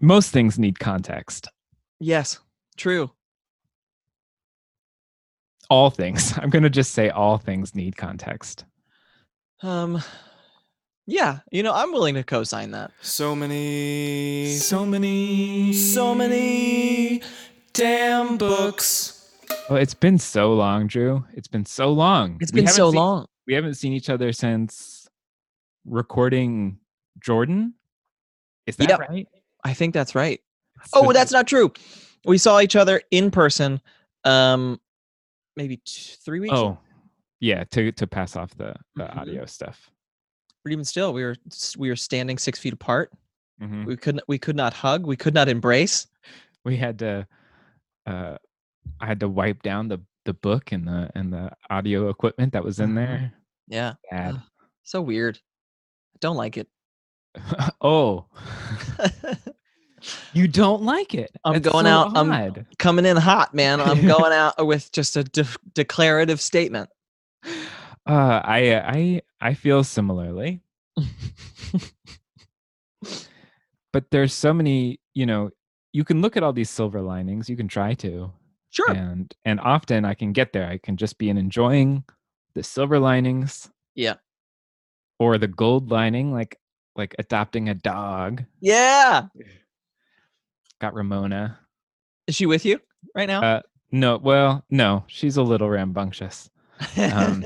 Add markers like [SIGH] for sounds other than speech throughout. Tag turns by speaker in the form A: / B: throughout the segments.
A: most things need context.
B: Yes, true.
A: All things. [LAUGHS] I'm going to just say all things need context.
B: Um, yeah, you know, I'm willing to co-sign that.
C: So many, so many, so many damn books.
A: Oh, it's been so long, Drew. It's been so long.
B: It's been so
A: seen-
B: long.
A: We haven't seen each other since recording Jordan. Is that
B: Yep.
A: right?
B: I think that's right.
A: It's
B: Oh, that's not true. We saw each other in person. Um, maybe three weeks.
A: Oh, yeah. To to pass off the the
B: Mhm.
A: audio stuff.
B: but even still, we were we were standing six feet apart.
A: Mhm.
B: We couldn't we could not hug. We could not embrace.
A: We had to. Uh, I had to wipe down the the book and the and the audio equipment that was in
B: Mhm.
A: there.
B: Yeah,
A: Bad.
B: So weird. I don't like it. [LAUGHS]
A: oh, [LAUGHS] you don't like it.
B: I'm
A: That's
B: going
A: so
B: out- I'm- Coming in hot, man. I'm [LAUGHS] going out with just a de- declarative statement.
A: Uh, I I I feel similarly, [LAUGHS] but there's so many. You know, you can look at all these silver linings. You can try to,
B: Sure.
A: and and often I can get there. I can just be in enjoying the silver linings.
B: Yeah.
A: Or the gold lining, like like adopting a dog.
B: Yeah.
A: Got Ramona.
B: Is she with you right now?
A: Uh, no, well, no, she's a little rambunctious um,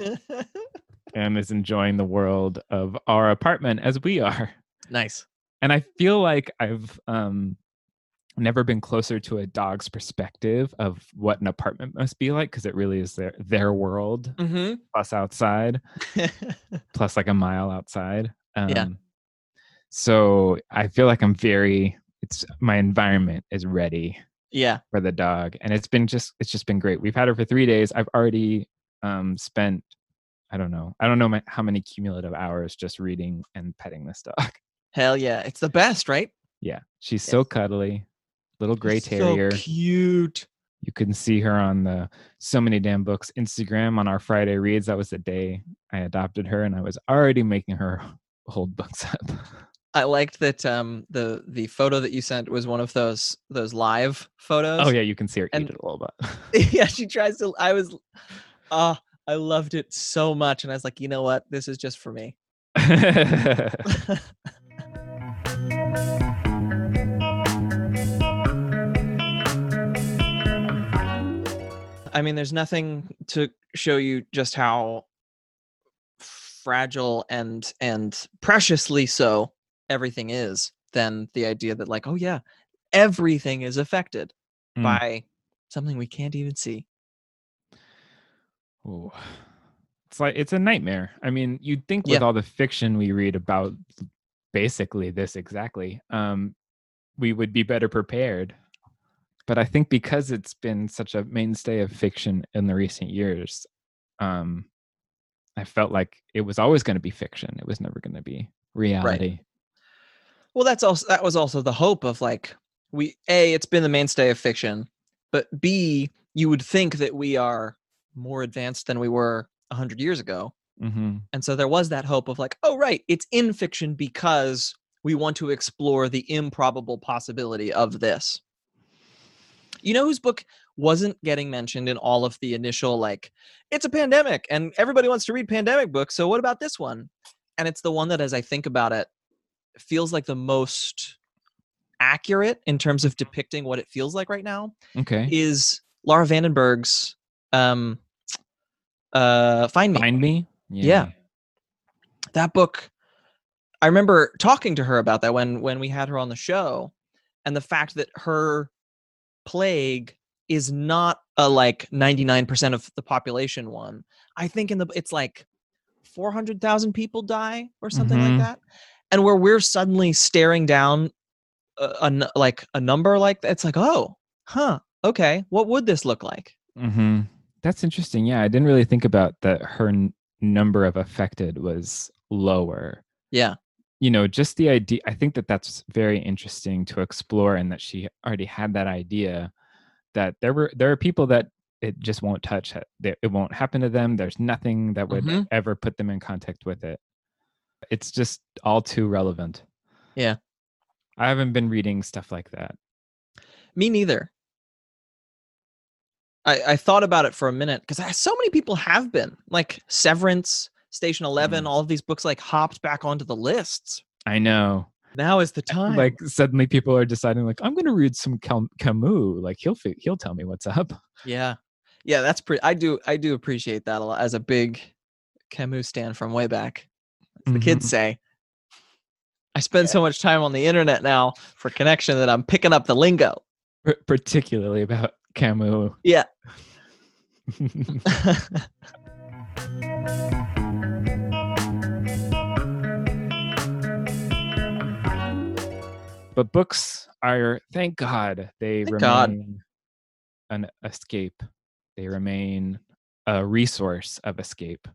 A: [LAUGHS] and is enjoying the world of our apartment as we are.
B: nice.
A: And I feel like I've um never been closer to a dog's perspective of what an apartment must be like because it really is their their world
B: Mm-hmm.
A: plus outside [LAUGHS] plus like a mile outside. Um,
B: Yeah.
A: So I feel like I'm very. It's my environment is ready
B: yeah.
A: for the dog and it's been just it's just been great we've had her for three days i've already um spent i don't know i don't know my, how many cumulative hours just reading and petting this dog [LAUGHS]
B: Hell yeah. It's the best, right?
A: yeah she's so cuddly little gray
B: So
A: terrier
B: cute.
A: you can see her on the so many damn books instagram on our friday reads that was the day i adopted her and i was already making her [LAUGHS] hold books up
B: I liked that um the the photo that you sent was one of those those live photos.
A: oh yeah you can see her
B: And-
A: eat it a little bit [LAUGHS]
B: yeah, she tries to I was ah I loved it so much and I was like, "You know what? This is just for me." [LAUGHS] I mean, there's nothing to show you just how fragile and and preciously so everything is than the idea that like, oh yeah, everything is affected
A: Mm.
B: by something we can't even see.
A: Ooh. It's like it's a nightmare. I mean, you'd think with
B: Yeah.
A: all the fiction we read about basically this exactly, um, we would be better prepared. But I think because it's been such a mainstay of fiction in the recent years, um, I felt like it was always going to be fiction. It was never going to be reality.
B: Well, that's also that was also the hope of like we a it's been the mainstay of fiction, but b you would think that we are more advanced than we were a hundred years ago,
A: hmm
B: and so there was that hope of like, oh right, it's in fiction because we want to explore the improbable possibility of this. You know whose book wasn't getting mentioned in all of the initial like it's a pandemic and everybody wants to read pandemic books, so what about this one? And it's the one that as I think about it feels like the most accurate in terms of depicting what it feels like right now
A: Okay.
B: is Laura van den Berg's um uh Find Me.
A: Find me.
B: Yeah. That book I remember talking to her about that when when we had her on the show and the fact that her plague is not a like 99% of the population one. I think in the it's like 400,000 people die or something
A: Mhm.
B: like that. And where we're suddenly staring down a, a like a number like that, it's like, "Oh, huh. Okay. What would this look like?"
A: hmm That's interesting. Yeah, I didn't really think about that. Her n- number of affected was lower.
B: Yeah.
A: You know, just the idea. I think that that's very interesting to explore, and that she already had that idea that there were there are people that it just won't touch. It, it won't happen to them. There's nothing that would
B: Mhm.
A: ever put them in contact with it. It's just all too relevant.
B: Yeah.
A: I haven't been reading stuff like that.
B: Me neither. I, I thought about it for a minute because so many people have been like Severance, Station 11,
A: Mm.
B: all of these books like hopped back onto the lists.
A: I know.
B: Now is the [LAUGHS] time.
A: Like suddenly people are deciding like I'm going to read some Camus. Like he'll he'll tell me what's up.
B: yeah, yeah, that's pretty. I do I do appreciate that a lot as a big Camus stand from way back. The kids
A: Mhm.
B: say. I spend so much time on the internet now for connection that I'm picking up the lingo.
A: P- particularly about Camus.
B: Yeah. [LAUGHS]
A: but books are thank god they
B: Thank God.
A: remain an escape they remain a resource of escape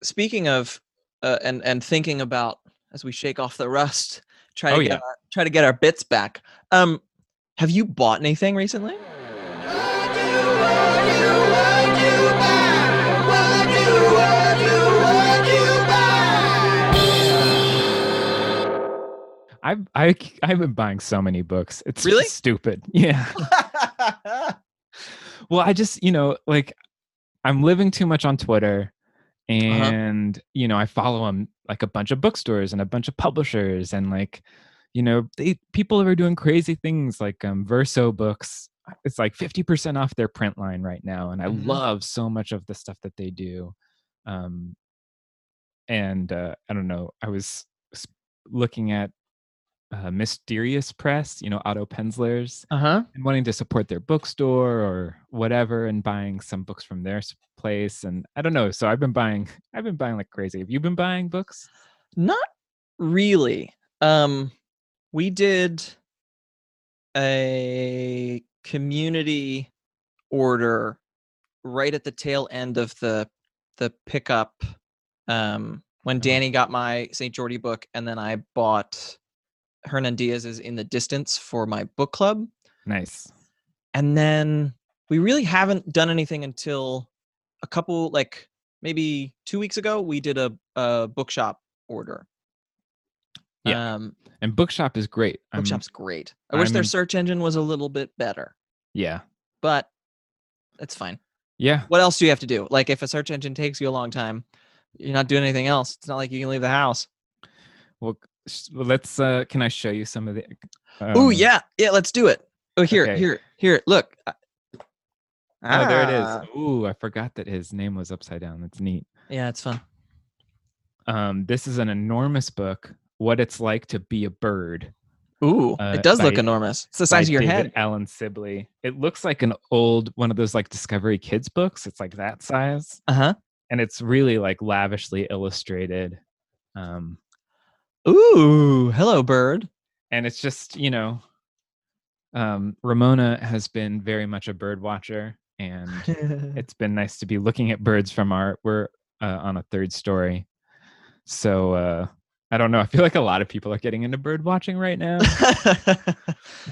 B: Speaking of uh, and and thinking about as we shake off the rust, [LAUGHS] try to
A: Oh,
B: get our, try to get our bits back. Um, have you bought anything recently?
A: i've I, i've been buying so many books it's
B: Really?
A: stupid [LAUGHS] yeah [LAUGHS] well i just you know like i'm living too much on twitter
B: Uh-huh.
A: and you know i follow them like a bunch of bookstores and a bunch of publishers and like you know they people are doing crazy things like um verso books it's like 50% off their print line right now and i
B: Mhm.
A: love so much of the stuff that they do um and uh i don't know i was looking at uh, mysterious press you know otto penzler's
B: Uh huh.
A: and wanting to support their bookstore or whatever and buying some books from their place and i don't know so i've been buying [LAUGHS] i've been buying like crazy have you been buying books
B: Not really. Um, we did a community order right at the tail end of the the pickup um when
A: Oh.
B: Danny got my St. Jordi book and then I bought Hernan Diaz is In the Distance for my book club.
A: nice
B: And then we really haven't done anything until a couple like maybe two weeks ago we did a, a bookshop order.
A: Yeah.
B: Um
A: and bookshop is great I'm-
B: Bookshop's great. I wish their
A: I'm-
B: search engine was a little bit better,
A: yeah
B: but that's fine.
A: yeah
B: What else do you have to do? Like if a search engine takes you a long time, you're not doing anything else. It's not like you can leave the house.
A: well, let's uh can i show you some of the
B: oh
A: um,
B: yeah, yeah. Let's do it. Oh here,
A: okay.
B: here, here. Look. Uh,
A: oh there it is ah, ooh i forgot that his name was upside down that's neat
B: Yeah, it's fun.
A: um this is an enormous book what it's like to be a bird
B: Ooh,
A: Uh,
B: it does look enormous. It's the
A: by
B: size of your
A: David
B: head.
A: Allen Sibley. It looks like an old one of those like Discovery Kids books. It's like that size,
B: Uh huh.
A: and it's really like lavishly illustrated. Um,
B: Ooh, hello, bird.
A: and it's just you know, um, Ramona has been very much a bird watcher, and [LAUGHS] it's been nice to be looking at birds from our we're uh, on a third story, so uh, I don't know. I feel like a lot of people are getting into bird watching right now. I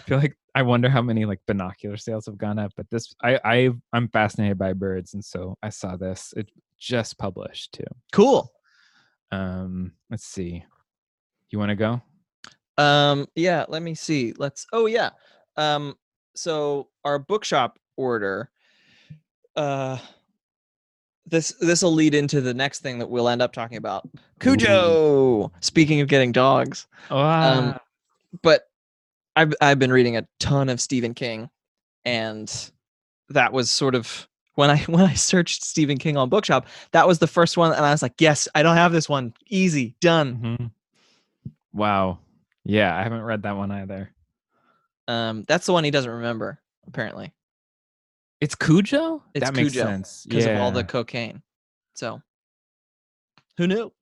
A: feel like I wonder how many like binocular sales have gone up, but this I I I'm fascinated by birds, and so I saw this. It just published too.
B: cool.
A: Um, let's see. You want to go?
B: Um, yeah, let me see. Let's oh yeah. Um, so our bookshop order, uh this this will lead into the next thing that we'll end up talking about. Cujo. Speaking of getting dogs.
A: Oh, ah,
B: But I've I've been reading a ton of Stephen King and that was sort of when I [LAUGHS] when I searched Stephen King on bookshop, that was the first one and I was like, "Yes, I don't have this one. Easy, done."
A: mhm. Wow. Yeah, I haven't read that one either.
B: Um that's the one he doesn't remember apparently.
A: It's Cujo.
B: It's
A: that makes
B: Cujo,
A: sense
B: because of all the cocaine. So, who knew?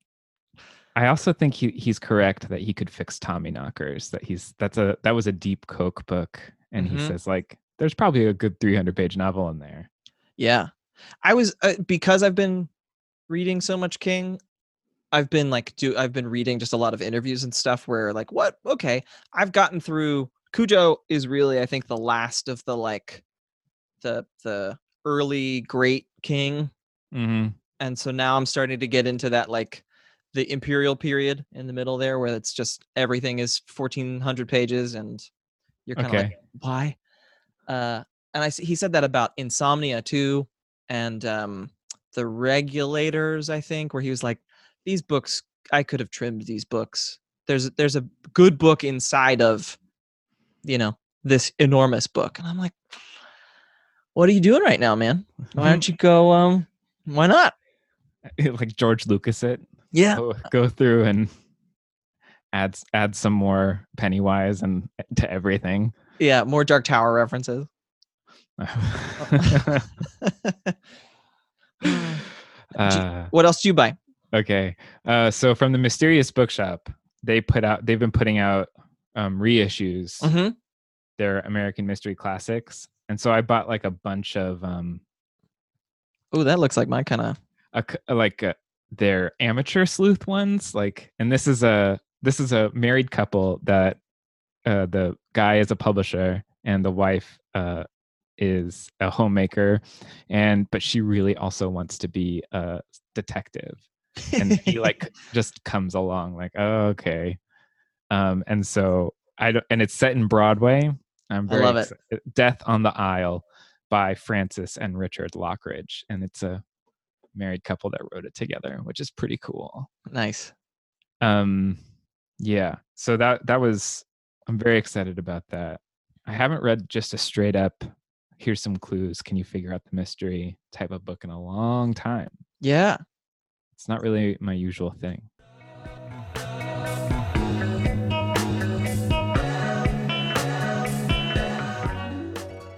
A: I also think he he's correct that he could fix Tommyknockers. That he's that's a that was a deep coke book, and he
B: Mhm.
A: says like there's probably a good 300 page novel in there.
B: Yeah, I was uh, because I've been reading so much King. I've been like do I've been reading just a lot of interviews and stuff where like what okay I've gotten through Cujo is really I think the last of the like the the early great King
A: Mm-hmm.
B: and so now I'm starting to get into that like the imperial period in the middle there where it's just everything is 1400 pages and you're kind of
A: Okay.
B: like why uh and i he said that about insomnia too and um the regulators i think where he was like these books i could have trimmed these books. There's there's a good book inside of you know this enormous book and i'm like what are you doing right now man? Why don't [LAUGHS] you go um why not? [LAUGHS]
A: Like George Lucas it?
B: yeah.
A: Go, go through and add add some more Pennywise and to everything.
B: yeah more dark tower references. [LAUGHS] [SIGHS]
A: Uh,
B: what else do you buy
A: okay. Uh, so from the Mysterious Bookshop, they put out. They've been putting out um, reissues.
B: mm-hmm.
A: Their American Mystery Classics, and so I bought like a bunch of um,
B: oh that looks like my kind of
A: a c- like uh, their amateur sleuth ones like and this is a this is a married couple that uh, the guy is a publisher and the wife uh, is a homemaker and but she really also wants to be a detective and he [LAUGHS] like just comes along like oh, okay. Um and so i don't and it's set in broadway. I'm
B: I
A: very
B: love it.
A: death on the isle by frances and richard lockridge and it's a married couple that wrote it together which is pretty cool.
B: Nice.
A: Um yeah so that that was i'm very excited about that. I haven't read just a straight up here's some clues can you figure out the mystery type of book in a long time.
B: Yeah
A: it's not really my usual thing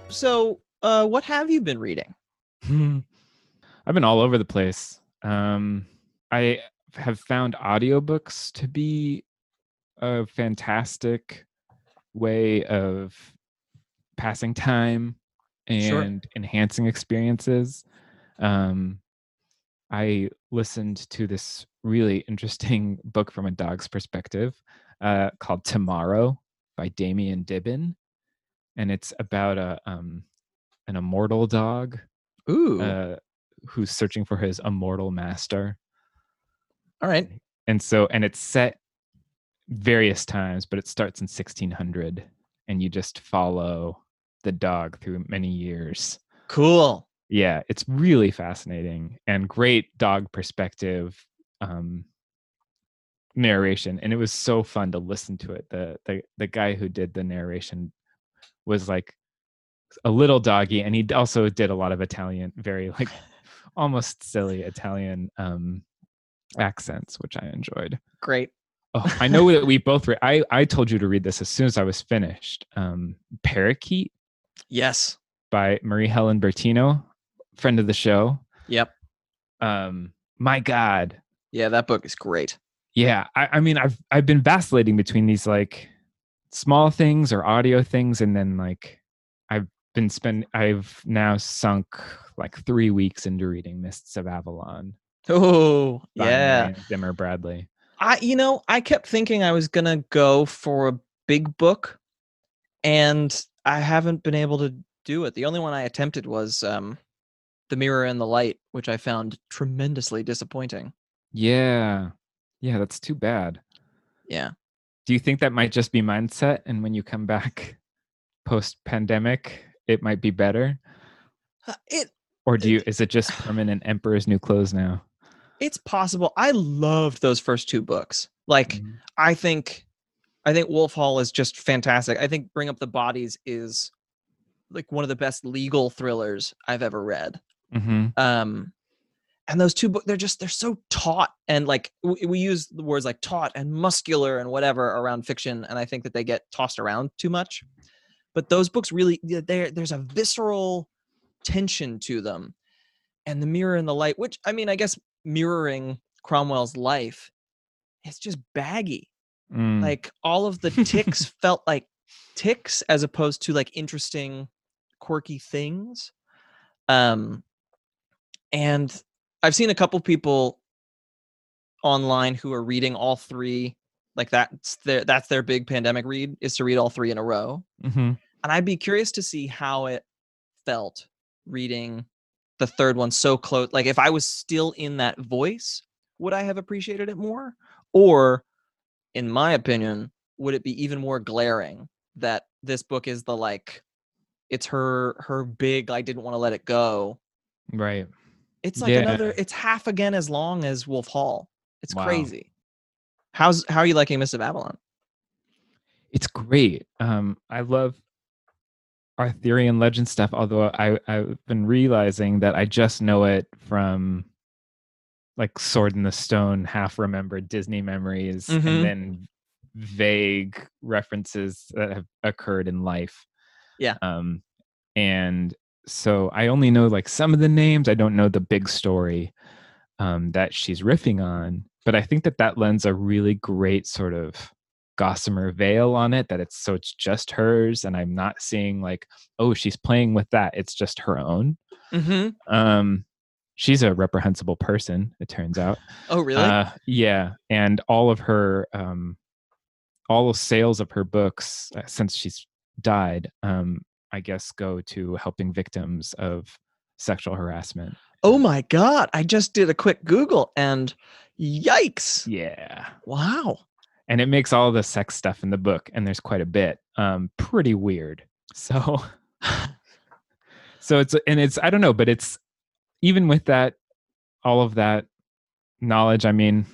B: so uh what have you been reading. [LAUGHS]
A: I've been all over the place. Um, I have found audiobooks to be a fantastic way of passing time
B: Sure.
A: and enhancing experiences. Um, I listened to this really interesting [LAUGHS] book from a dog's perspective uh, called Tomorrow by Damian Dibben. And it's about a um, an immortal dog
B: ooh
A: uh, who's searching for his immortal master.
B: all right
A: And so, and it's set various times, but it starts in 1600, and you just follow the dog through many years.
B: cool
A: Yeah, it's really fascinating and great dog perspective um, narration, and it was so fun to listen to it. The the the guy who did the narration was like a little doggy, and he also did a lot of Italian, very like [LAUGHS] almost silly Italian um, accents, which I enjoyed.
B: great
A: Oh, I know that [LAUGHS] we both read. I I told you to read this as soon as I was finished. Um, Parakeet
B: yes
A: by Marie-Helene Bertino, friend of the show.
B: yep
A: Um, my God,
B: yeah that book is great
A: yeah. I, I mean, I've I've been vacillating between these like small things or audio things, and then like I've been spend. I've now sunk like three weeks into reading Mists of Avalon.
B: oh yeah
A: Zimmer Bradley.
B: I you know, I kept thinking I was gonna go for a big book, and I haven't been able to do it. The only one I attempted was um, The Mirror and the Light, which I found tremendously disappointing.
A: Yeah, yeah. That's too bad.
B: Yeah.
A: Do you think that might just be mindset, and when you come back [LAUGHS] post pandemic, it might be better?
B: Uh, It
A: Or do you? Is it just [SIGHS] permanent Emperor's New Clothes now?
B: it's possible. I loved those first two books. Like
A: Mhm.
B: I think I think Wolf Hall is just fantastic. I think Bring Up the Bodies is like one of the best legal thrillers I've ever read.
A: Mhm.
B: um and those two books they're just they're so taut and like we, we use the words like taut and muscular and whatever around fiction and i think that they get tossed around too much but those books really there there's a visceral tension to them and the mirror and the light which i mean i guess mirroring cromwell's life it's just baggy
A: Mm.
B: like all of the ticks [LAUGHS] felt like ticks as opposed to like interesting quirky things um and i've seen a couple people online who are reading all three like that's their that's their big pandemic read is to read all three in a row
A: Mhm.
B: and i'd be curious to see how it felt reading the third one so close like if i was still in that voice would I have appreciated it more? Or, in my opinion, would it be even more glaring that this book is the like, it's her her big I didn't want to let it go.
A: Right.
B: It's like
A: Yeah.
B: another. It's half again as long as Wolf Hall. It's
A: Wow.
B: crazy. How's how are you liking Mists of Avalon?
A: It's great. Um, I love Arthurian legend stuff, although I, I've been realizing that I just know it from like Sword in the Stone, half remembered Disney memories,
B: Mhm.
A: and then vague references that have occurred in life.
B: Yeah.
A: Um, and so I only know like some of the names. I don't know the big story um, that she's riffing on. But I think that that lends a really great sort of gossamer veil on it. That it's so it's just hers, and I'm not seeing like, oh, she's playing with that. It's just her own.
B: Mm-hmm.
A: Um, she's a reprehensible person. It turns out.
B: Oh, really?
A: Uh, yeah, and all of her, um, all the sales of her books uh, since she's died, um, I guess, go to helping victims of sexual harassment.
B: oh my god! I just did a quick Google and yikes!
A: Yeah,
B: Wow.
A: and it makes all the sex stuff in the book, and there's quite a bit, um, pretty weird. [LAUGHS] So, so it's and it's I don't know, but it's even with that, all of that knowledge. I mean,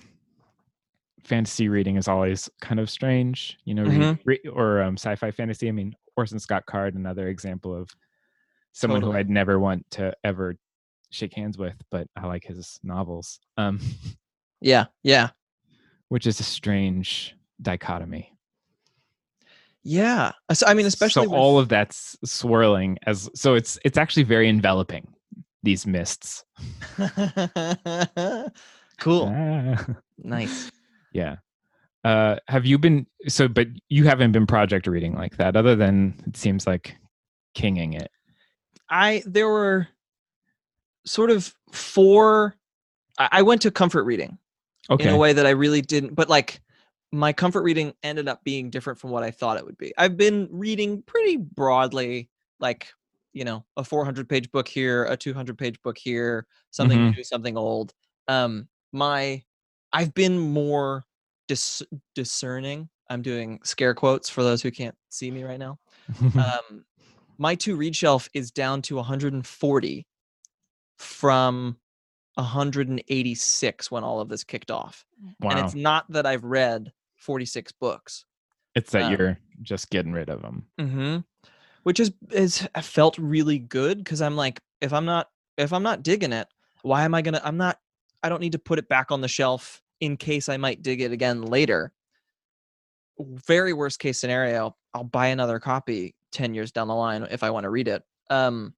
A: fantasy reading is always kind of strange, you know, read-
B: Mhm.
A: re- or um, sci-fi fantasy. I mean, Orson Scott Card, another example of someone
B: Totally.
A: who I'd never want to ever shake hands with, but I like his novels, um, [LAUGHS]
B: Yeah. Yeah.
A: which is a strange dichotomy.
B: Yeah. So, I mean, especially
A: so all of that's swirling as so it's it's actually very enveloping these mists [LAUGHS]
B: cool.
A: Ah. [LAUGHS]
B: Nice.
A: yeah uh have you been so but you haven't been project reading like that other than it seems like kinging it
B: I there were sort of four. I, I went to comfort reading
A: okay
B: in a way that I really didn't. But like my comfort reading ended up being different from what I thought it would be. I've been reading pretty broadly, like you know, a 400 page book here, a 200 page book here, something
A: Mhm.
B: new, something old. Um, my I've been more dis- discerning. I'm doing scare quotes for those who can't see me right now. [LAUGHS] um, my to read shelf is down to 140 from 186 when all of this kicked off.
A: wow
B: And
A: it's,
B: it's not that I've read 46 books, It's
A: that
B: um,
A: you're just getting rid of them
B: mm-hmm. which is is felt really good because I'm like, if I'm not if I'm not digging it, why am I gonna? I'm not. I don't need to put it back on the shelf in case I might dig it again later. Very worst case scenario, I'll buy another copy 10 years down the line if I want to read it. Um,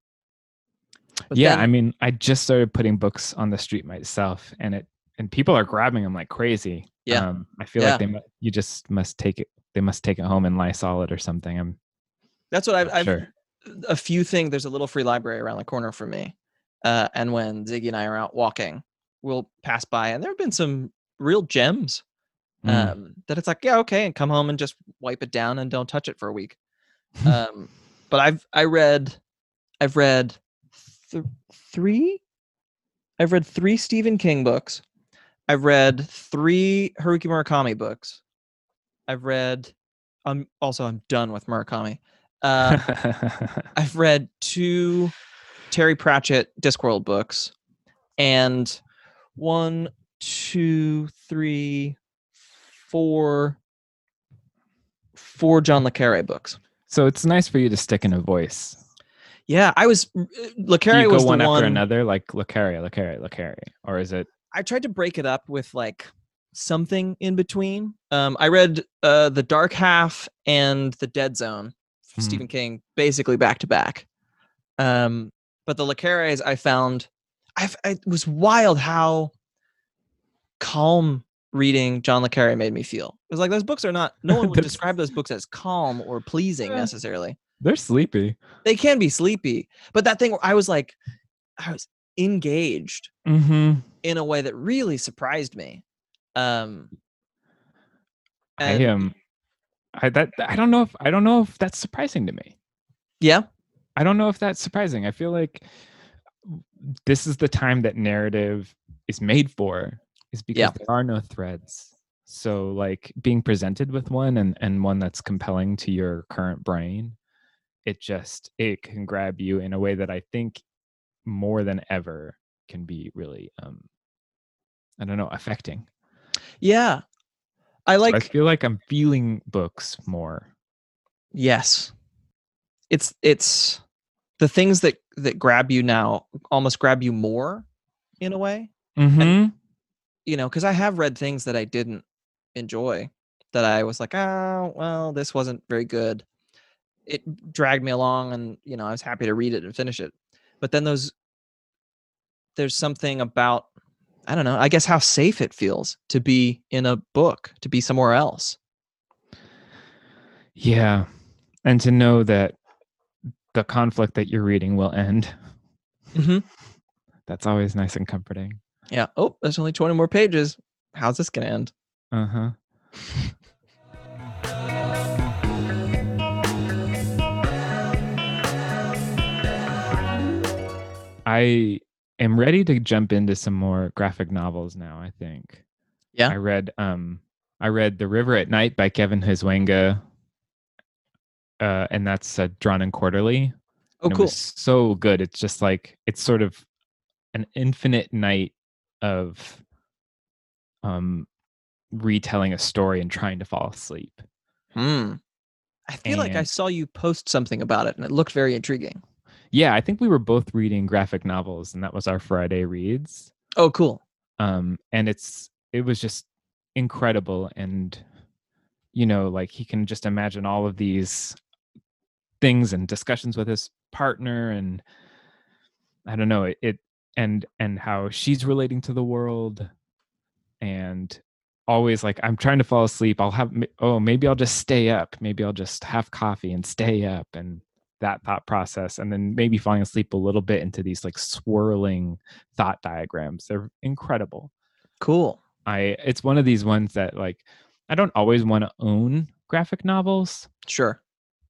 A: yeah
B: then-
A: i mean i just started putting books on the street myself and it and people are grabbing them like crazy
B: Yeah.
A: um i feel
B: Yeah.
A: like they mu- you just must take it they must take it home and lysol it or something i'm
B: That's what I've, I've
A: sure
B: a few things. There's a little free library around the corner for me, uh, and when Ziggy and I are out walking, we'll pass by, and there have been some real gems
A: Mm.
B: um, that it's like, yeah, okay, and come home and just wipe it down and don't touch it for a week. [LAUGHS] um, but I've I read, I've read th- three, I've read three Stephen King books. I've read three Haruki Murakami books. I've read. I'm also I'm done with Murakami. Uh, [LAUGHS] I've read two Terry Pratchett Discworld books and one, two, three, four, four John Le Carre books.
A: so it's nice for you to stick in a voice
B: Yeah, I was uh, Le Carre was
A: one
B: the
A: after
B: one.
A: another like le carre le carre le carre or is it
B: I tried to break it up with like something in between. Um, I read uh, The Dark Half and The Dead Zone,
A: Mhm.
B: Stephen King, basically back to back. Um, but the Le Carres I found, I've, it was wild how calm reading John Le Carre made me feel. It was like those books are not. No one would [LAUGHS] describe those books as calm or pleasing necessarily.
A: they're sleepy
B: They can be sleepy, but that thing I was like, I was engaged
A: mm-hmm
B: in a way that really surprised me. Um,
A: i am i that i don't know if i don't know if that's surprising to me
B: yeah,
A: I don't know if that's surprising. I feel like this is the time that narrative is made for is because
B: Yeah.
A: there are no threads. So like being presented with one and and one that's compelling to your current brain, it just it can grab you in a way that I think more than ever can be really um I don't know, affecting.
B: Yeah. I
A: So
B: like
A: I feel like I'm feeling books more.
B: Yes. It's it's the things that that grab you now almost grab you more in a way.
A: Mm-hmm.
B: You know, cuz I have read things that I didn't enjoy that I was like, "Oh, well, this wasn't very good." It dragged me along and, you know, I was happy to read it and finish it. But then those there's something about I don't know, I guess how safe it feels to be in a book, to be somewhere else.
A: Yeah. And to know that the conflict that you're reading will end.
B: Mhm. [LAUGHS]
A: That's always nice and comforting.
B: Yeah. Oh, there's only 20 more pages. How's this going to end?
A: Uh-huh. I am ready to jump into some more graphic novels now, I think.
B: Yeah?
A: I read um I read The River at Night by Kevin Huizenga. Uh and that's uh, Drawn and Quarterly.
B: Oh, cool.
A: so good. It's just like it's sort of an infinite night of um retelling a story and trying to fall asleep.
B: Hmm. I feel like I saw you post something about it and it looked very intriguing.
A: Yeah, I think we were both reading graphic novels and that was our Friday reads.
B: Oh, cool.
A: Um and it's it was just incredible and you know, like he can just imagine all of these things and discussions with his partner and I don't know, it, it and and how she's relating to the world and always like I'm trying to fall asleep. I'll have oh maybe I'll just stay up. Maybe I'll just have coffee and stay up and that thought process and then maybe falling asleep a little bit into these like swirling thought diagrams. They're incredible.
B: Cool.
A: I it's one of these ones that like I don't always want to own graphic novels,
B: Sure.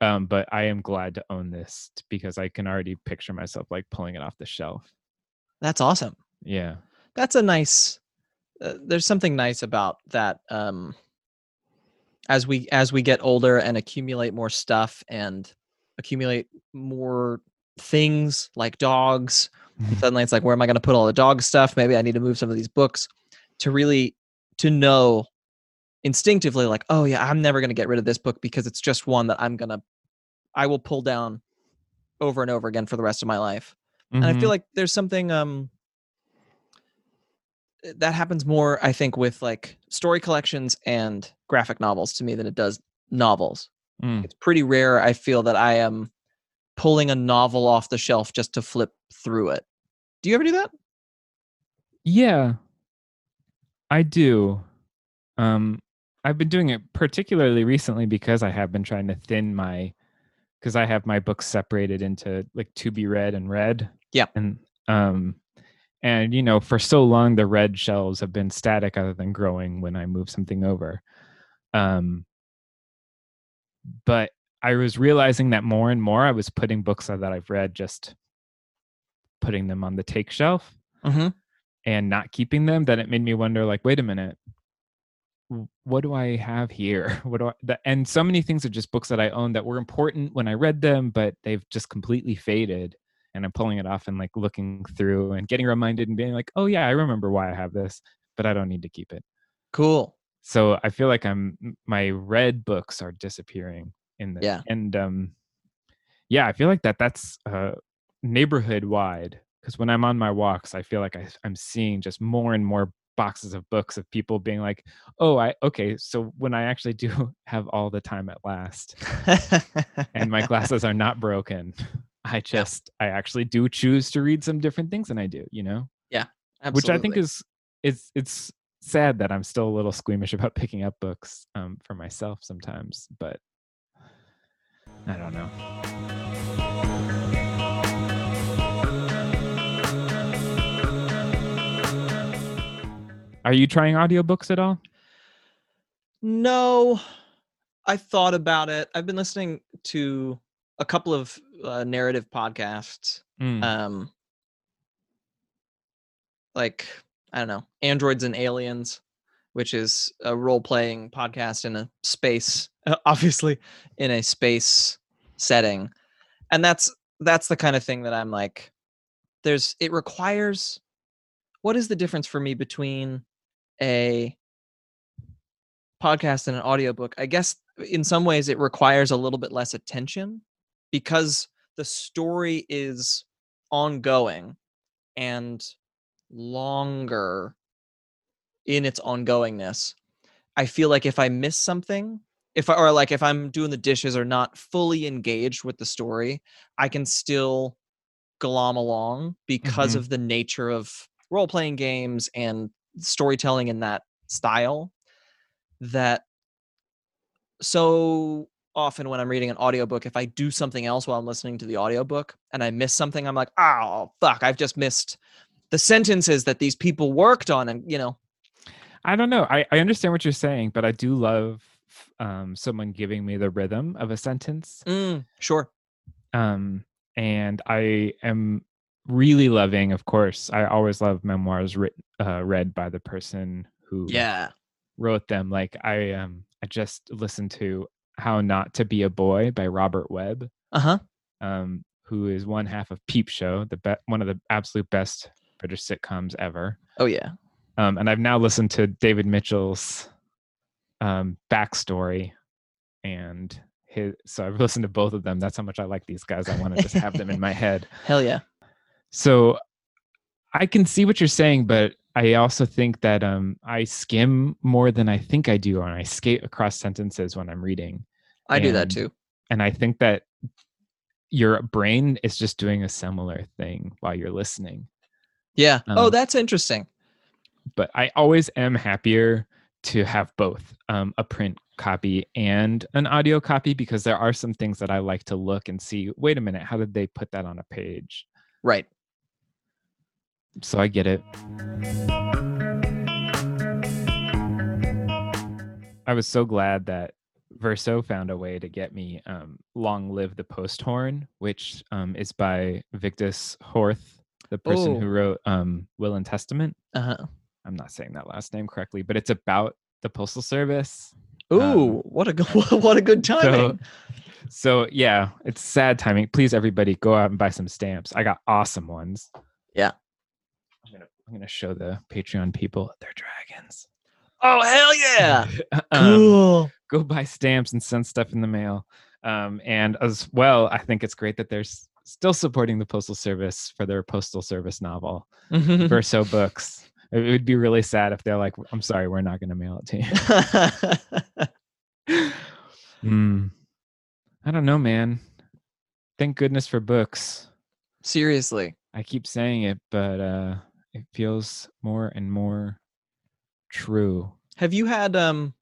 A: um, but I am glad to own this because I can already picture myself like pulling it off the shelf.
B: That's awesome.
A: Yeah.
B: That's a nice uh, there's something nice about that um as we as we get older and accumulate more stuff and accumulate more things like dogs suddenly it's like where am i going to put all the dog stuff maybe i need to move some of these books to really to know instinctively like oh yeah i'm never going to get rid of this book because it's just one that i'm going to i will pull down over and over again for the rest of my life and i feel
A: Mhm.
B: like there's something um uh, that happens more i think with like story collections and graphic novels to me than it does novels
A: Mm.
B: it's pretty rare i feel that i am pulling a novel off the shelf just to flip through it do you ever do that
A: Yeah, I do. Um, I've been doing it particularly recently because I have been trying to thin my, because I have my books separated into like to be read and read.
B: Yeah.
A: And um, and you know, for so long the red shelves have been static other than growing when I move something over. Um, but I was realizing that more and more I was putting books that I've read just putting them on the take shelf
B: mm-hmm.
A: and not keeping them, then it made me wonder like, wait a minute, what do I have here? [LAUGHS] What do I, the, and so many things are just books that I own that were important when I read them, but they've just completely faded. And I'm pulling it off and like looking through and getting reminded and being like, oh yeah, I remember why I have this, but I don't need to keep it.
B: cool
A: So I feel like I'm my red books are disappearing in the
B: Yeah.
A: and um yeah, I feel like that that's uh neighborhood wide because when I'm on my walks, I feel like I, I'm seeing just more and more boxes of books of people being like, "Oh, I okay, so when I actually do [LAUGHS] have all the time at last and my [LAUGHS] glasses are not broken, I just I actually do choose to read some different things than I do, you know?" Yeah. Which I think is it's it's sad that I'm still a little squeamish about [LAUGHS] picking up books um, for myself sometimes, but I don't know. Are you trying audiobooks at all?
B: No, I thought about it. I've been listening to a couple of uh, narrative podcasts.
A: Mm,
B: Um, like I don't know, Androids and Aliens, which is a role playing podcast in a space, [LAUGHS] obviously in a space setting. And that's that's the kind of thing that I'm like there's it requires what is the difference for me between a podcast and an audiobook? I guess in some ways it requires a little bit less attention because the story is ongoing and longer in its ongoingness. I feel like if I miss something, if I, or like if I'm doing the dishes or not fully engaged with the story, I can still glom along because
A: Mhm.
B: of the nature of role playing games and storytelling in that style that so often when I'm reading an audiobook, if I do something else while I'm listening to the audiobook and I miss something, I'm like, oh, fuck, I've just missed the sentences that these people worked on. And, you know,
A: I don't know. I, I understand what you're saying, but I do love um, someone giving me the rhythm of a sentence.
B: mm, sure.
A: Um, and I am really loving, of course, I always love memoirs writ- uh, read by the person who
B: Yeah.
A: wrote them. Like I um I just listened to How Not to Be a Boy by Robert Webb,
B: Uh huh.
A: um, who is one half of Peep Show, the be- one of the absolute best British sitcoms ever.
B: Oh, yeah.
A: Um, and I've now listened to David Mitchell's um, backstory, and his. So I've listened to both of them. That's how much I like these guys. I want to just have them in my [LAUGHS] head.
B: Hell yeah.
A: So I can see what you're saying, but I also think that um, I skim more than I think I do, and I skate across sentences when I'm reading.
B: I do that too.
A: And I think that your brain is just doing a similar thing while you're listening.
B: Yeah. oh,
A: um,
B: that's interesting.
A: But I always am happier to have both um, a print copy and an audio copy because there are some things that I like to look and see. Wait a minute, how did they put that on a page?
B: Right.
A: So I get it. I was so glad that Verso found a way to get me um, "Long Live the Post Horn," which um, is by Vigdis Hjorth, the person who
B: Oh.
A: wrote um, "Will and Testament."
B: Uh huh.
A: I'm not saying that last name correctly, but it's about the postal service.
B: Ooh,
A: Um,
B: what a good, [LAUGHS] what a good timing.
A: So yeah, it's sad timing. Please, everybody, go out and buy some stamps. I got awesome ones.
B: Yeah.
A: I'm gonna show the Patreon people they're dragons.
B: oh, hell yeah. [LAUGHS]
A: Um,
B: cool.
A: go buy stamps and send stuff in the mail. Um, and as well, I think it's great that they're still supporting the postal service for their postal service novel, [LAUGHS] Verso Books. It would be really sad if they're like, "I'm sorry, we're not going to mail it to you." [LAUGHS] Hmm. I don't know, man. Thank goodness for books.
B: Seriously.
A: I keep saying it, but uh, it feels more and more true.
B: Have you had um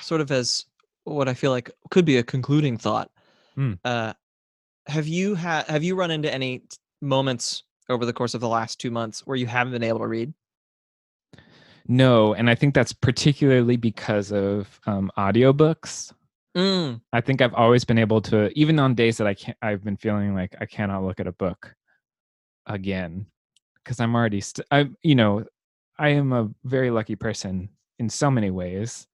B: sort of as what I feel like could be a concluding thought?
A: Hmm.
B: Uh have you had have you run into any moments over the course of the last 2 months where you haven't been able to read?
A: No, and I think that's particularly because of um, audiobooks.
B: Mm,
A: I think I've always been able to, even on days that I can't, I've been feeling like I cannot look at a book again because I'm already, st- I, you know, I am a very lucky person in so many ways,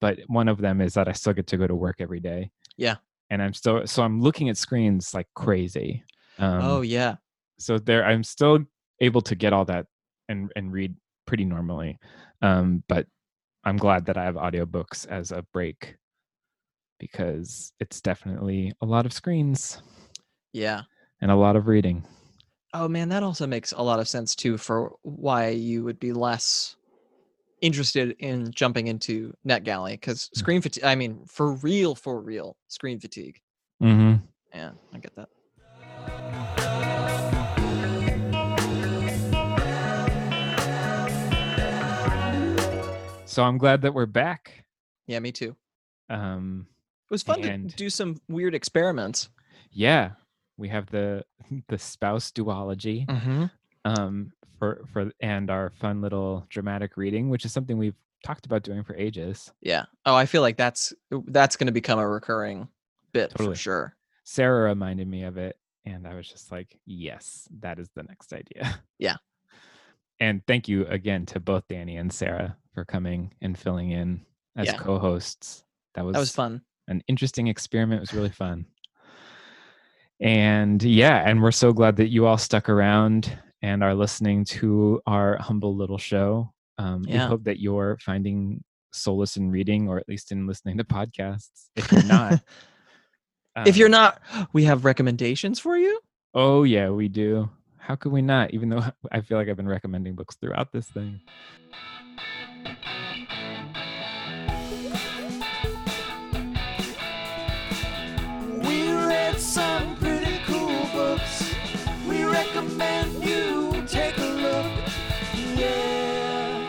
A: but one of them is that I still get to go to work every day.
B: Yeah.
A: And I'm still, so I'm looking at screens like crazy. Um,
B: oh yeah.
A: so there i'm still able to get all that and and read pretty normally um but i'm glad that i have audiobooks as a break because it's definitely a lot of screens
B: Yeah.
A: and a lot of reading
B: Oh man, that also makes a lot of sense too for why you would be less interested in jumping into NetGalley because
A: Mm.
B: screen fatigue. I mean, for real, for real, screen fatigue.
A: mm-hmm.
B: Yeah, I get that.
A: so i'm glad that we're back
B: Yeah, me too.
A: um
B: It was fun
A: And-
B: to do some weird experiments.
A: yeah we have the [LAUGHS] the spouse duology
B: Mm-hmm.
A: um for for and our fun little dramatic reading which is something we've talked about doing for ages
B: Yeah. Oh, I feel like that's that's going to become a recurring bit
A: Totally.
B: for sure.
A: Sarah reminded me of it, and I was just like, yes, that is the next idea. [LAUGHS]
B: Yeah.
A: and thank you again to both Danny and Sarah for coming and filling in as
B: Yeah.
A: co-hosts. That was
B: That was fun.
A: an interesting experiment. It was really fun. And yeah, and we're so glad that you all stuck around and are listening to our humble little show. Um,
B: Yeah.
A: We hope that you're finding solace in reading, or at least in listening to podcasts. If you're not, [LAUGHS]
B: if you're
A: um,
B: not, we have recommendations for you.
A: oh yeah, we do. How could we not? Even though [LAUGHS] I feel like I've been recommending books throughout this thing.
C: We read some recommend you take a look. Yeah.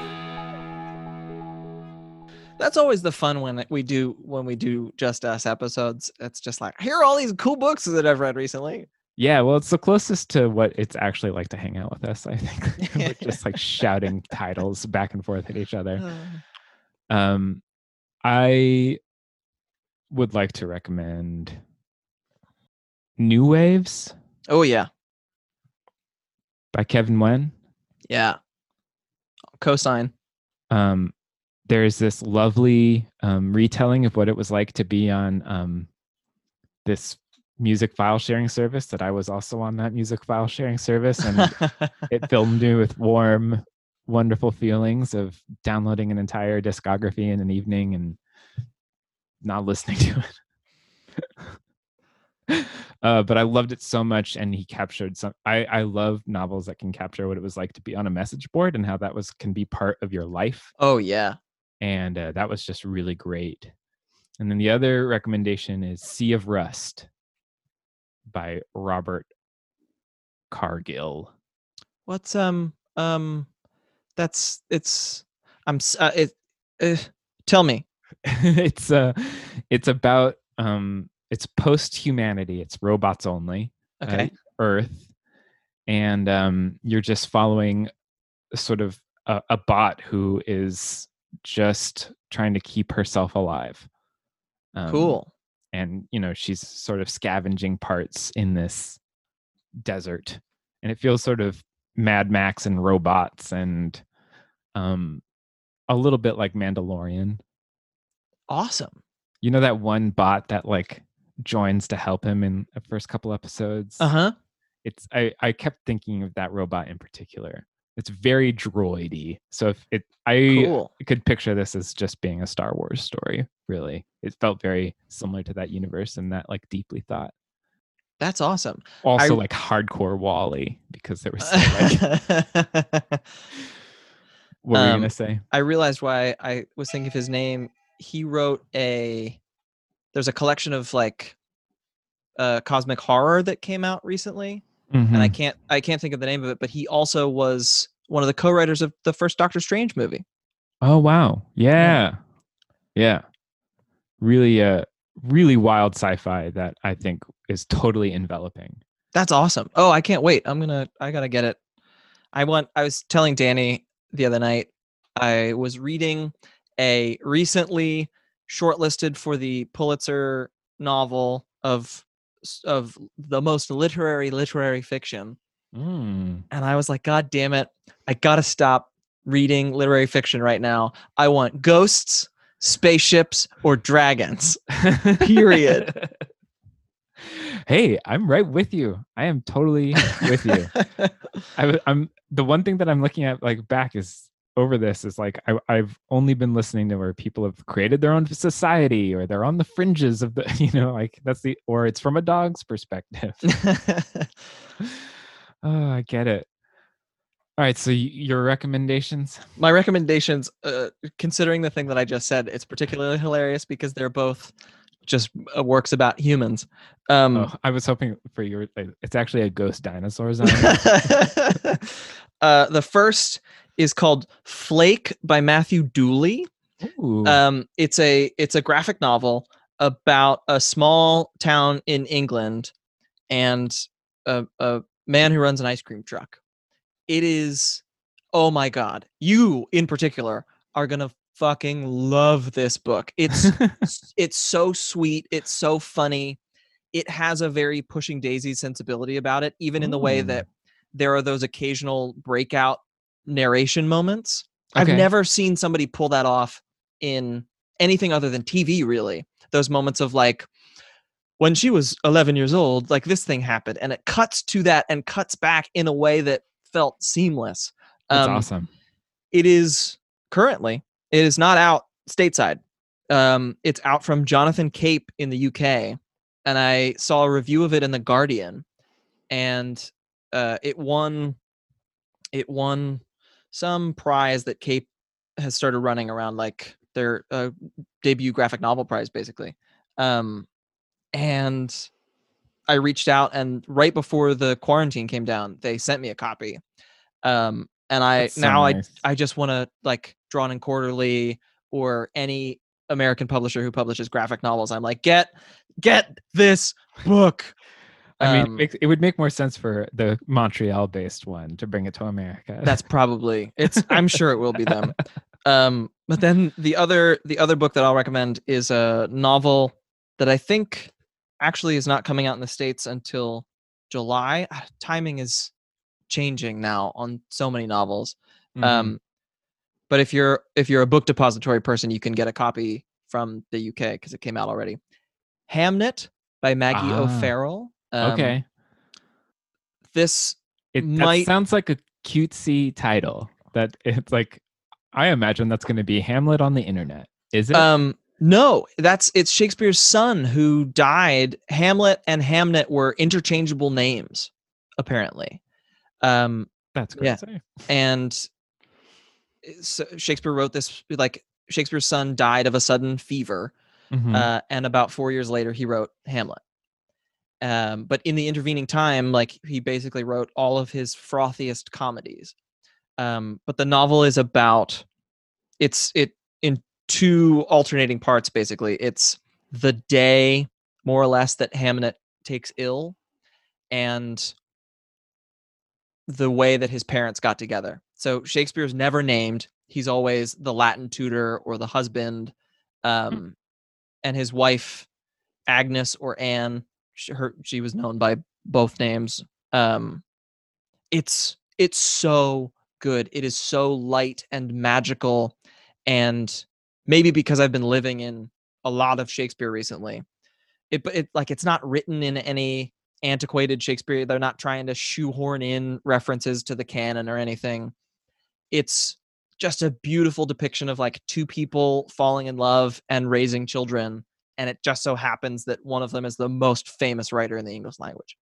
B: That's always the fun when it- we do when we do just us episodes. It's just like here are all these cool books that I've read recently.
A: Yeah, well, it's the closest to what it's actually like to hang out with us. I think [LAUGHS] [LAUGHS] we're just like shouting titles back and forth at each other. Um, I would like to recommend New Waves
B: Oh yeah,
A: by Kevin Nguyen.
B: yeah. Cosign.
A: Um, there's this lovely um, retelling of what it was like to be on um, this music file sharing service that I was also on that music file sharing service, and [LAUGHS] it filled me with warm, wonderful feelings of downloading an entire discography in an evening and not listening to it. [LAUGHS] uh, but I loved it so much, and he captured some. I I love novels that can capture what it was like to be on a message board and how that was can be part of your life,
B: oh yeah.
A: and uh, that was just really great. And then the other recommendation is Sea of Rust by Robert Cargill.
B: What's um um that's it's I'm uh, it uh, tell me. [LAUGHS]
A: it's uh it's about um it's post humanity it's robots only uh,
B: Okay.
A: earth and um you're just following sort of a, a bot who is just trying to keep herself alive um,
B: cool.
A: and you know she's sort of scavenging parts in this desert and it feels sort of mad max and robots and um a little bit like mandalorian
B: Awesome.
A: you know that one bot that like joins to help him in the first couple episodes
B: Uh-huh.
A: it's i i kept thinking of that robot in particular it's very droidy so if it i
B: Cool.
A: could picture this as just being a star wars story really it felt very similar to that universe and that like deeply thought
B: That's awesome.
A: also
B: I-
A: like hardcore WALL-E because there was so, like [LAUGHS] what were you
B: Um,
A: gonna say
B: I realized why I was thinking of his name. He wrote a there's a collection of like uh cosmic horror that came out recently and I
A: Mhm.
B: can't I can't think of the name of it, but he also was one of the co-writers of the first Doctor Strange movie.
A: oh wow yeah yeah really uh really wild sci-fi that i think is totally enveloping
B: That's awesome. Oh, I can't wait. I'm gonna I gotta get it. I want I was telling Danny the other night, I was reading a recently shortlisted for the Pulitzer novel of of the most literary literary fiction.
A: Mm.
B: And I was like, God damn it, I gotta stop reading literary fiction right now. I want ghosts, spaceships, or dragons. [LAUGHS] Period. [LAUGHS]
A: hey i'm right with you i am totally with you [LAUGHS] I, am the one thing that i'm looking at like back is over this is like I, i've only been listening to where people have created their own society or they're on the fringes of the [LAUGHS] you know like that's the or it's from a dog's perspective. [LAUGHS] [LAUGHS] Oh i get it. All right so your recommendations?
B: My recommendations uh, considering the thing that i just said it's particularly hilarious because they're both just uh, works about humans. Um
A: oh, i was hoping for your it's actually a ghost dinosaur zone
B: uh the first is called flake by matthew dooley. Um it's a it's a graphic novel about a small town in england and a, a man who runs an ice cream truck. It is oh my god you in particular are gonna fucking love this book. It's [LAUGHS] it's so sweet it's so funny. It has a very pushing daisy sensibility about it even in the way that there are those occasional breakout narration moments. I've never seen somebody pull that off in anything other than TV, really. Those moments of like, when she was 11 years old, like this thing happened, and it cuts to that and cuts back in a way that felt seamless.
A: That's
B: Um,
A: awesome.
B: It is currently, it is not out stateside. Um, it's out from Jonathan Cape in the UK, and I saw a review of it in the Guardian, and uh, it won, it won some prize that Cape has started running around, like their uh, debut graphic novel prize, basically. Um, and I reached out, and right before the quarantine came down, they sent me a copy. Um, and I
A: so
B: now I
A: nice.
B: I just want to like Drawn and Quarterly or any American publisher who publishes graphic novels. I'm like, get get this book.
A: I mean, it,
B: um,
A: makes, it would make more sense for the Montreal-based one to bring it to America.
B: That's probably it's. I'm sure it will be them. [LAUGHS] Um, but then the other the other book that I'll recommend is a novel that I think actually is not coming out in the states until July. Ah, Timing is changing now on so many novels.
A: Mhm.
B: Um, but if you're if you're a book depository person, you can get a copy from the UK because it came out already. Hamnet by Maggie
A: Ah,
B: O'Farrell. Um,
A: okay.
B: This
A: It
B: might-
A: sounds like a cutesy title. That [LAUGHS] it's like, I imagine that's going to be Hamlet on the internet. Is it?
B: Um, no, that's it's Shakespeare's son who died. Hamlet and Hamnet were interchangeable names, apparently. Um,
A: that's
B: yeah. and s- Shakespeare wrote this like Shakespeare's son died of a sudden fever,
A: Mhm.
B: uh, and about four years later he wrote Hamlet. Um, but in the intervening time, like he basically wrote all of his frothiest comedies. Um, but the novel is about it's it in two alternating parts. Basically, it's the day more or less that Hamlet takes ill, and the way that his parents got together. So Shakespeare's never named. He's always the Latin tutor or the husband. Um, and his wife, Agnes or Anne, she, her, she was known by both names. Um, it's it's so good. It is so light and magical, and maybe because I've been living in a lot of Shakespeare recently, it but it like it's not written in any antiquated Shakespeare. They're not trying to shoehorn in references to the canon or anything. It's just a beautiful depiction of like two people falling in love and raising children. And it just so happens that one of them is the most famous writer in the English language,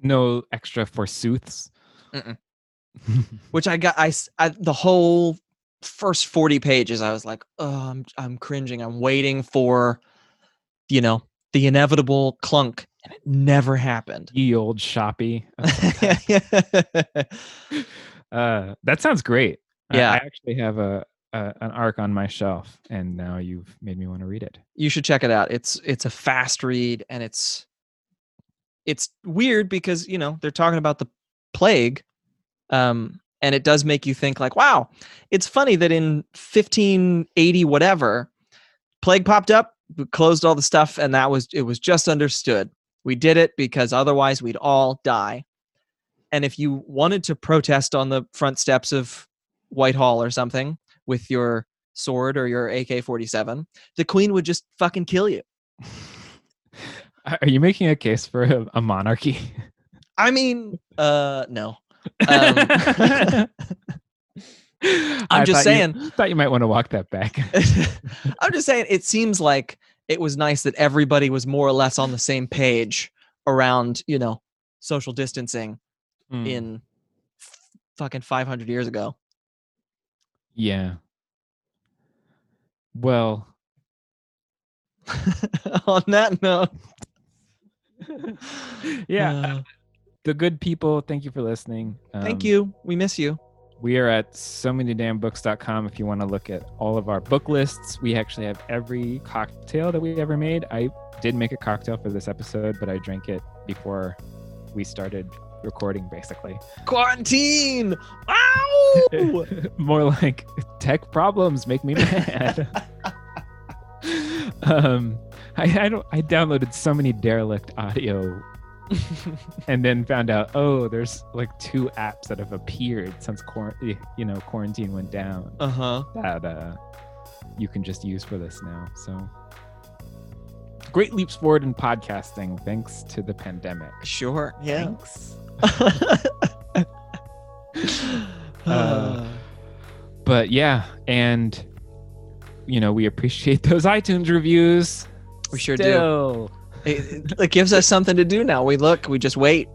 A: no extra forsooths. [LAUGHS]
B: Which I got. I the whole first forty pages. I was like, oh, I'm I'm cringing. I'm waiting for, you know, the inevitable clunk, and it never happened.
A: Ye old shoppy. [LAUGHS] [LAUGHS] uh, that sounds great. I-
B: Yeah.
A: I, actually have a, an arc on my shelf, and now you've made me want to read it.
B: you should check it out. It's it's a fast read and it's it's weird because you know they're talking about the plague, um, and it does make you think like, wow, it's funny that in 1580 whatever, plague popped up, closed all the stuff, and that was it was just understood. We did it because otherwise we'd all die. And if you wanted to protest on the front steps of Whitehall or something with your sword or your AK 47, the queen would just fucking kill you. [LAUGHS]
A: Are you making a case for a, a monarchy?
B: I mean, uh, no. Um, [LAUGHS]
A: I
B: I'm just
A: thought you-
B: saying.
A: thought you might want to walk that back. [LAUGHS]
B: I'm just saying, it seems like it was nice that everybody was more or less on the same page around, you know, social distancing
A: Mm,
B: in f- fucking 500 years ago.
A: Yeah. Well, [LAUGHS]
B: on that note, [LAUGHS]
A: yeah.
B: uh,
A: the good people, thank you for listening.
B: thank
A: Um,
B: you. We miss you.
A: We are at so many damn books.com if you want to look at all of our book lists. We actually have every cocktail that we ever made. I did make a cocktail for this episode, but I drank it before we started recording basically.
B: Quarantine. Ow! [LAUGHS]
A: More like tech problems make me mad. [LAUGHS] um I, I don't I downloaded so many derelict audio [LAUGHS] and then found out, oh, there's like two apps that have appeared since quar- you know quarantine went down
B: uh huh.
A: that uh, you can just use for this now. So great leaps forward in podcasting thanks to the pandemic.
B: Sure. Yeah.
A: Thanks. [LAUGHS]
B: uh,
A: But yeah, and you know we appreciate [LAUGHS] those iTunes reviews.
B: We sure do. It, it gives us something to do now. We look, we just wait,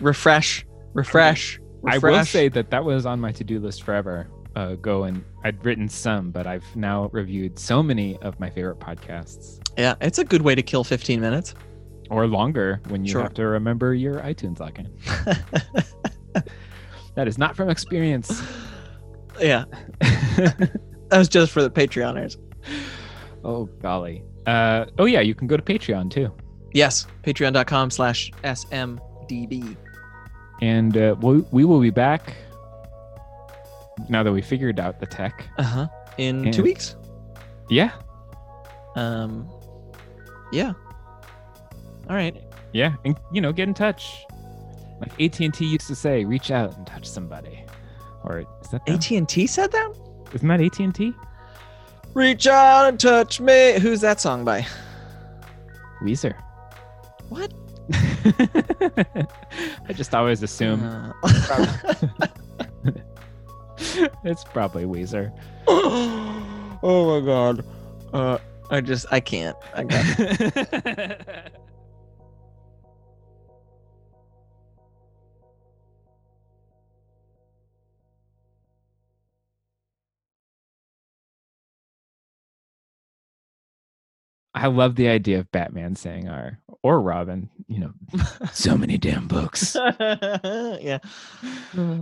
B: refresh, refresh.
A: I will say that that was on my to-do list forever. Uh, go and I'd written some, but I've now reviewed so many of my favorite podcasts,
B: yeah, it's a good way to kill 15 minutes.
A: Or longer when you
B: Sure.
A: have to remember your iTunes login. [LAUGHS] That is not from experience. [SIGHS]
B: yeah, [LAUGHS] that was just for the Patreoners.
A: oh golly. Uh, oh yeah, you can go to Patreon too,
B: Yes, patreon.com slash smdb.
A: and uh, we we will be back now that we figured out the tech.
B: Uh-huh. In
A: And-
B: two weeks.
A: Yeah,
B: Um, yeah. All right.
A: yeah, and you know, get in touch. Like AT and T used to say, reach out and touch somebody. Or is that them?
B: AT&T said that?
A: Isn't that AT and T?
B: Reach out and touch me. Who's that song by?
A: Weezer.
B: What? [LAUGHS]
A: I just always assume
B: Uh, [LAUGHS]
A: it's probably Weezer. [GASPS]
B: oh my god. Uh, I just I can't. I got [LAUGHS]
A: I love the idea of Batman saying our or Robin, you know, [LAUGHS] so many damn books. [LAUGHS]
B: yeah. Uh,